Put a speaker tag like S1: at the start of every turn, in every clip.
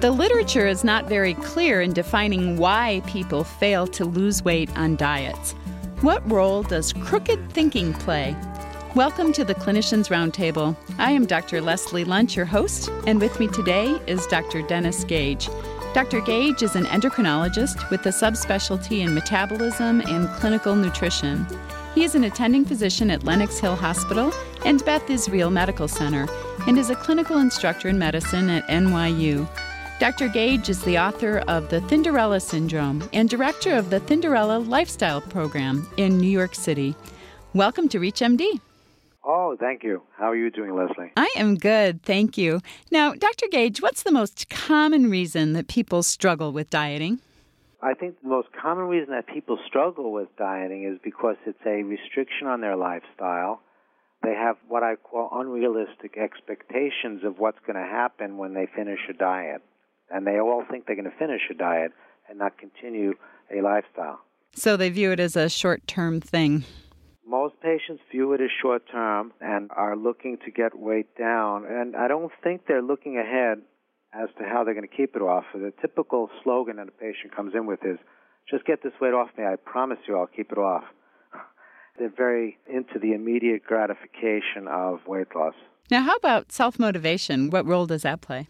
S1: The literature is not very clear in defining why people fail to lose weight on diets. What role does crooked thinking play? Welcome to the Clinicians Roundtable. I am Dr. Leslie Lundt, your host, and with me today is Dr. Dennis Gage. Dr. Gage is an endocrinologist with a subspecialty in metabolism and clinical nutrition. He is an attending physician at Lenox Hill Hospital and Beth Israel Medical Center and is a clinical instructor in medicine at NYU. Dr. Gage is the author of The Thinderella Syndrome and director of the Thinderella Lifestyle Program in New York City. Welcome to ReachMD.
S2: Oh, thank you. How are you doing, Leslie?
S1: I am good, thank you. Now, Dr. Gage, what's the most common reason that people struggle with dieting?
S2: I think the most common reason that people struggle with dieting is because it's a restriction on their lifestyle. They have what I call unrealistic expectations of what's going to happen when they finish a diet and they all think they're going to finish a diet and not continue a lifestyle.
S1: So they view it as a short term thing.
S2: Most patients view it as short term and are looking to get weight down. And I don't think they're looking ahead as to how they're going to keep it off. The typical slogan that a patient comes in with is just get this weight off me. I promise you I'll keep it off. They're very into the immediate gratification of weight loss.
S1: Now, how about self motivation? What role does that play?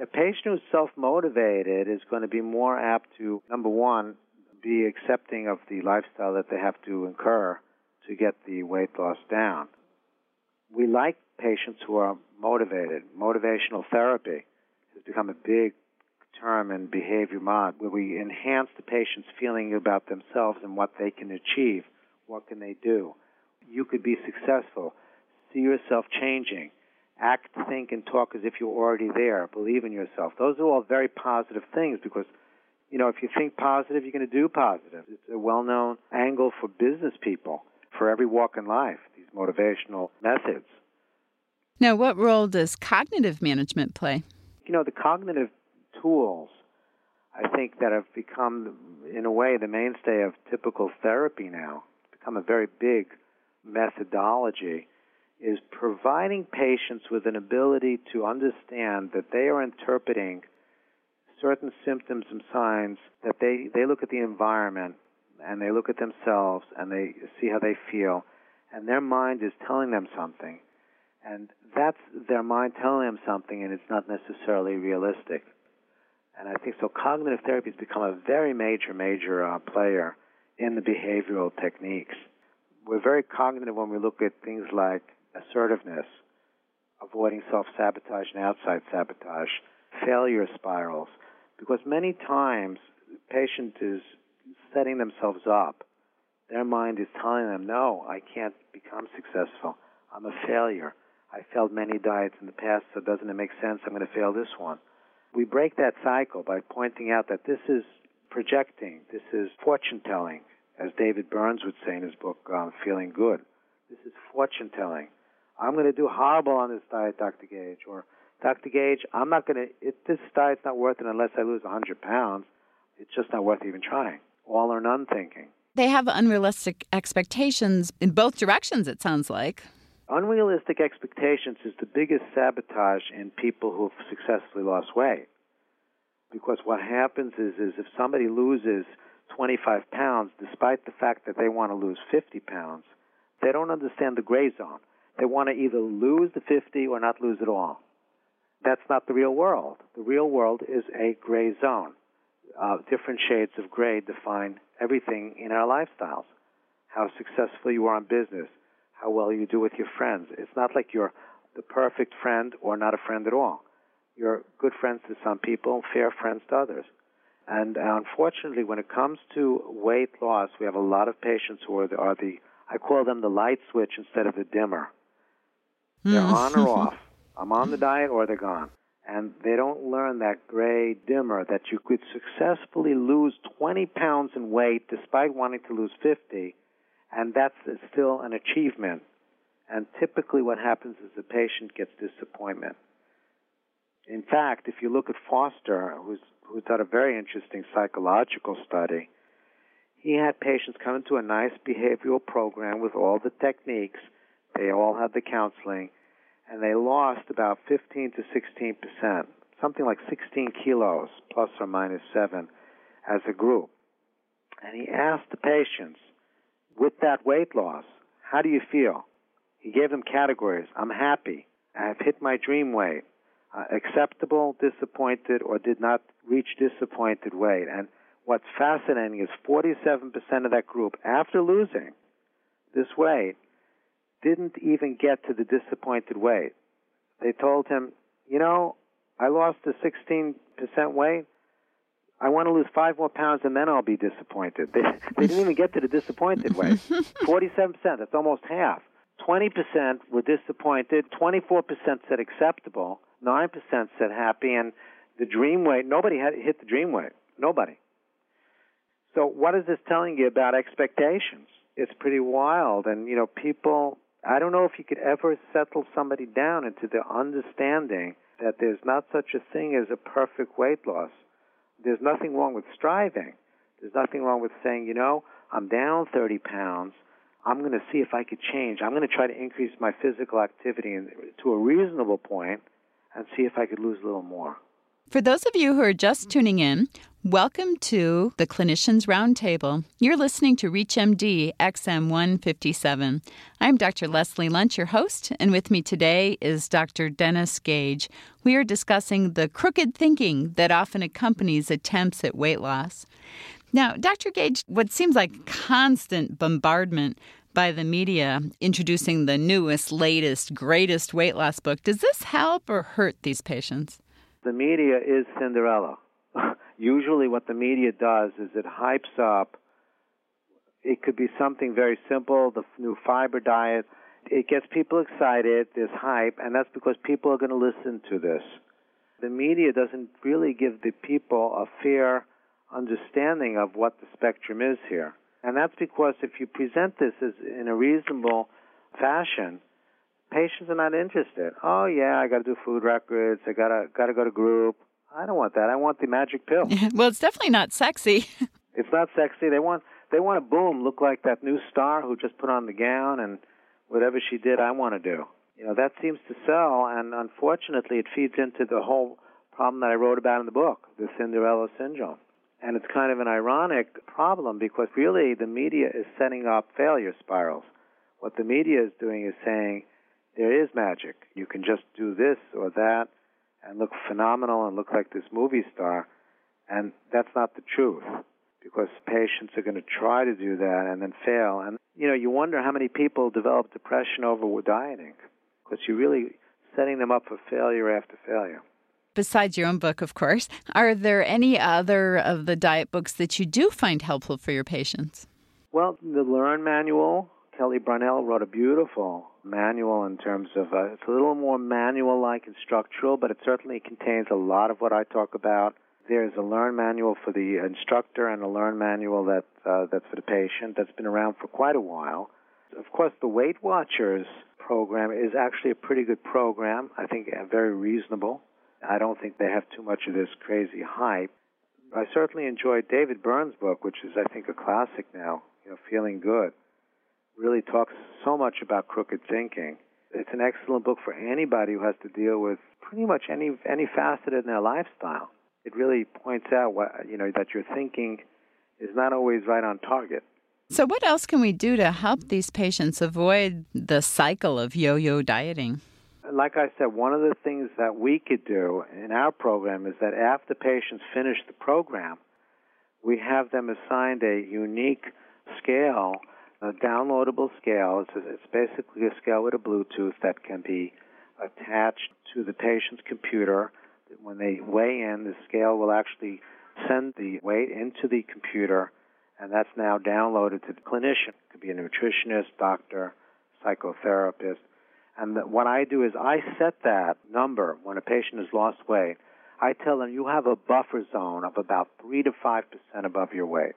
S2: A patient who's self motivated is going to be more apt to, number one, be accepting of the lifestyle that they have to incur to get the weight loss down. We like patients who are motivated. Motivational therapy has become a big term in behavior mod where we enhance the patient's feeling about themselves and what they can achieve. What can they do? You could be successful. See yourself changing act, think, and talk as if you're already there. Believe in yourself. Those are all very positive things because, you know, if you think positive, you're going to do positive. It's a well known angle for business people for every walk in life, these motivational methods.
S1: Now, what role does cognitive management play?
S2: You know, the cognitive tools, I think, that have become, in a way, the mainstay of typical therapy now, become a very big methodology is providing patients with an ability to understand that they are interpreting certain symptoms and signs that they, they look at the environment and they look at themselves and they see how they feel and their mind is telling them something. And that's their mind telling them something and it's not necessarily realistic. And i think so cognitive therapy has become a very major major uh, player in the behavioral techniques. We're very cognitive when we look at things like assertiveness, avoiding self sabotage and outside sabotage, failure spirals, because many times the patient is setting themselves up. Their mind is telling them, no, I can't become successful. I'm a failure. I failed many diets in the past, so doesn't it make sense I'm going to fail this one? We break that cycle by pointing out that this is projecting, this is fortune telling, as David Burns would say in his book, um, Feeling Good. This is fortune telling. I'm going to do horrible on this diet, Dr. Gage, or Dr. Gage, I'm not going to. this diet's not worth it unless I lose 100 pounds. It's just not worth even trying. All or none thinking.
S1: They have unrealistic expectations in both directions. It sounds like.
S2: Unrealistic expectations is the biggest sabotage in people who have successfully lost weight. Because what happens is, is if somebody loses 25 pounds, despite the fact that they want to lose 50 pounds, they don't understand the gray zone. They want to either lose the 50 or not lose at all. That's not the real world. The real world is a gray zone. Uh, different shades of gray define everything in our lifestyles. How successful you are in business, how well you do with your friends. It's not like you're the perfect friend or not a friend at all. You're good friends to some people, fair friends to others. And uh, unfortunately, when it comes to weight loss, we have a lot of patients who are the, are the I call them the light switch instead of the dimmer. They're mm. on or off. I'm on the diet or they're gone. And they don't learn that gray dimmer that you could successfully lose 20 pounds in weight despite wanting to lose 50, and that's still an achievement. And typically, what happens is the patient gets disappointment. In fact, if you look at Foster, who's, who's done a very interesting psychological study, he had patients come into a nice behavioral program with all the techniques, they all had the counseling, and they lost about 15 to 16 percent something like 16 kilos, plus or minus seven, as a group. And he asked the patients, with that weight loss, how do you feel? He gave them categories. I'm happy. I've hit my dream weight. Uh, acceptable, disappointed, or did not reach disappointed weight. And what's fascinating is 47% of that group, after losing this weight, didn't even get to the disappointed weight. They told him, you know, I lost the 16% weight. I want to lose five more pounds and then I'll be disappointed. They, they didn't even get to the disappointed weight. 47%, that's almost half. 20% were disappointed, 24% said acceptable, 9% said happy, and the dream weight, nobody had hit the dream weight. Nobody. So what is this telling you about expectations? It's pretty wild. And, you know, people, I don't know if you could ever settle somebody down into the understanding that there's not such a thing as a perfect weight loss. There's nothing wrong with striving. There's nothing wrong with saying, you know, I'm down 30 pounds. I'm going to see if I could change. I'm going to try to increase my physical activity to a reasonable point and see if I could lose a little more.
S1: For those of you who are just tuning in, welcome to the Clinicians Roundtable. You're listening to ReachMD XM 157. I'm Dr. Leslie Lundt, your host, and with me today is Dr. Dennis Gage. We are discussing the crooked thinking that often accompanies attempts at weight loss. Now, Dr. Gage, what seems like constant bombardment by the media introducing the newest, latest, greatest weight loss book, does this help or hurt these patients?
S2: The media is Cinderella. Usually, what the media does is it hypes up. It could be something very simple, the new fiber diet. It gets people excited, there's hype, and that's because people are going to listen to this. The media doesn't really give the people a fair understanding of what the spectrum is here. And that's because if you present this as in a reasonable fashion, patients are not interested. Oh yeah, I got to do food records. I gotta gotta go to group. I don't want that. I want the magic pill.
S1: well, it's definitely not sexy.
S2: it's not sexy. They want they want to boom look like that new star who just put on the gown and whatever she did, I want to do. You know that seems to sell, and unfortunately, it feeds into the whole problem that I wrote about in the book, the Thinderella syndrome. And it's kind of an ironic problem because really the media is setting up failure spirals. What the media is doing is saying, there is magic. You can just do this or that and look phenomenal and look like this movie star. And that's not the truth because patients are going to try to do that and then fail. And, you know, you wonder how many people develop depression over dieting because you're really setting them up for failure after failure.
S1: Besides your own book, of course, are there any other of the diet books that you do find helpful for your patients?
S2: Well, the Learn Manual Kelly Brownell wrote a beautiful manual in terms of uh, it's a little more manual like and structural, but it certainly contains a lot of what I talk about. There's a learn manual for the instructor and a learn manual that uh, that's for the patient that's been around for quite a while. Of course, the Weight Watchers program is actually a pretty good program. I think uh, very reasonable. I don't think they have too much of this crazy hype. I certainly enjoyed David Burns' book, which is I think a classic now. You know, feeling good really talks so much about crooked thinking. It's an excellent book for anybody who has to deal with pretty much any any facet in their lifestyle. It really points out what you know that your thinking is not always right on target.
S1: So, what else can we do to help these patients avoid the cycle of yo-yo dieting?
S2: Like I said, one of the things that we could do in our program is that after patients finish the program, we have them assigned a unique scale a downloadable scale. It's, it's basically a scale with a Bluetooth that can be attached to the patient's computer. When they weigh in, the scale will actually send the weight into the computer, and that's now downloaded to the clinician. It could be a nutritionist, doctor, psychotherapist. And what I do is I set that number when a patient has lost weight. I tell them you have a buffer zone of about 3 to 5% above your weight.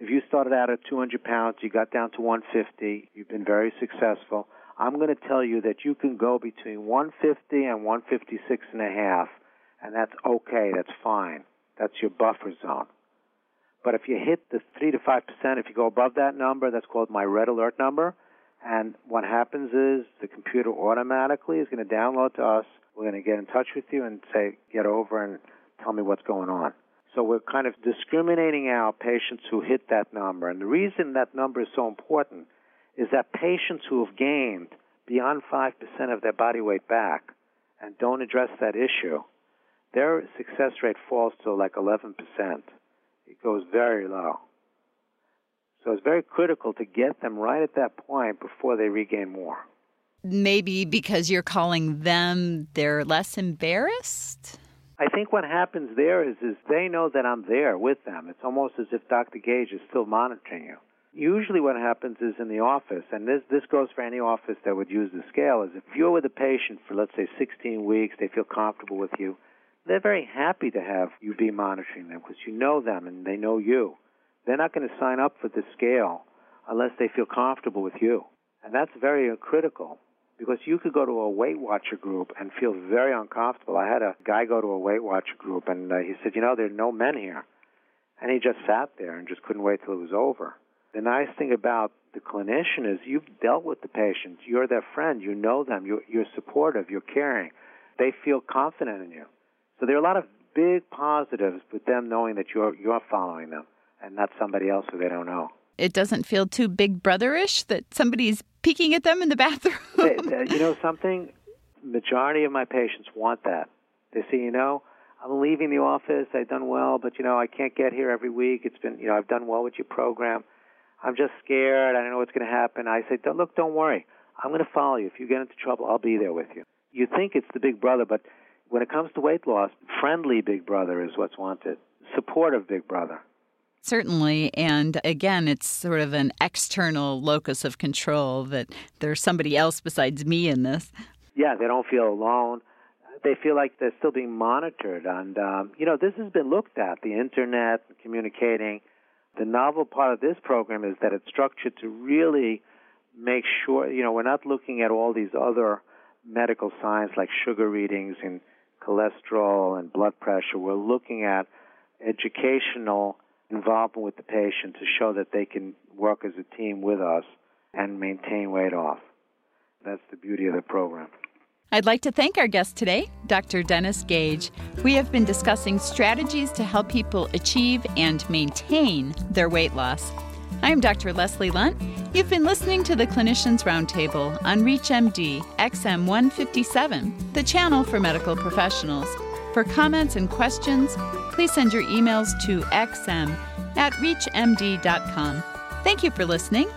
S2: If you started out at 200 pounds, you got down to 150, you've been very successful. I'm going to tell you that you can go between 150 and 156 and a half, and that's okay. That's fine. That's your buffer zone. But if you hit the 3 to 5%, if you go above that number, that's called my red alert number. And what happens is the computer automatically is going to download to us We're going to get in touch with you and say, get over and tell me what's going on. So we're kind of discriminating out patients who hit that number. And the reason that number is so important is that patients who have gained beyond 5% of their body weight back and don't address that issue, their success rate falls to like 11%. It goes very low. So it's very critical to get them right at that point before they regain more.
S1: Maybe because you're calling them, they're less embarrassed?
S2: I think what happens there is is they know that I'm there with them. It's almost as if Dr. Gage is still monitoring you. Usually what happens is in the office, and this this goes for any office that would use the scale, is if you're with a patient for let's say 16 weeks, they feel comfortable with you, they're very happy to have you be monitoring them because you know them and they know you. They're not going to sign up for the scale unless they feel comfortable with you. And that's very critical because you could go to a Weight Watcher group and feel very uncomfortable. I had a guy go to a Weight Watcher group and uh, he said, "You know, there are no men here." And he just sat there and just couldn't wait till it was over. The nice thing about the clinician is you've dealt with the patient. You're their friend. You know them. You're, you're supportive. You're caring. They feel confident in you. So there are a lot of big positives with them knowing that you're you're following them and not somebody else who they don't know
S1: it doesn't feel too big brotherish that somebody's peeking at them in the bathroom.
S2: you know something? Majority of my patients want that. They say, you know, I'm leaving the office. I've done well, but you know, I can't get here every week. It's been, you know, I've done well with your program. I'm just scared. I don't know what's going to happen. I say, don't, look, don't worry. I'm going to follow you. If you get into trouble, I'll be there with you. You think it's the big brother, but when it comes to weight loss, friendly big brother is what's wanted. Supportive big brother.
S1: Certainly. And again, it's sort of an external locus of control that there's somebody else besides me in this.
S2: Yeah, they don't feel alone. They feel like they're still being monitored. And, um, you know, this has been looked at the internet, communicating. The novel part of this program is that it's structured to really make sure, you know, we're not looking at all these other medical signs like sugar readings and cholesterol and blood pressure. We're looking at educational involvement with the patient to show that they can work as a team with us and maintain weight off. That's the beauty of the program.
S1: I'd like to thank our guest today, Dr. Dennis Gage. We have been discussing strategies to help people achieve and maintain their weight loss. I am Dr. Leslie Lundt. You've been listening to the Clinicians Roundtable on ReachMD XM 157, the channel for medical professionals. For comments and questions, please send your emails to xm at reachmd.com. Thank you for listening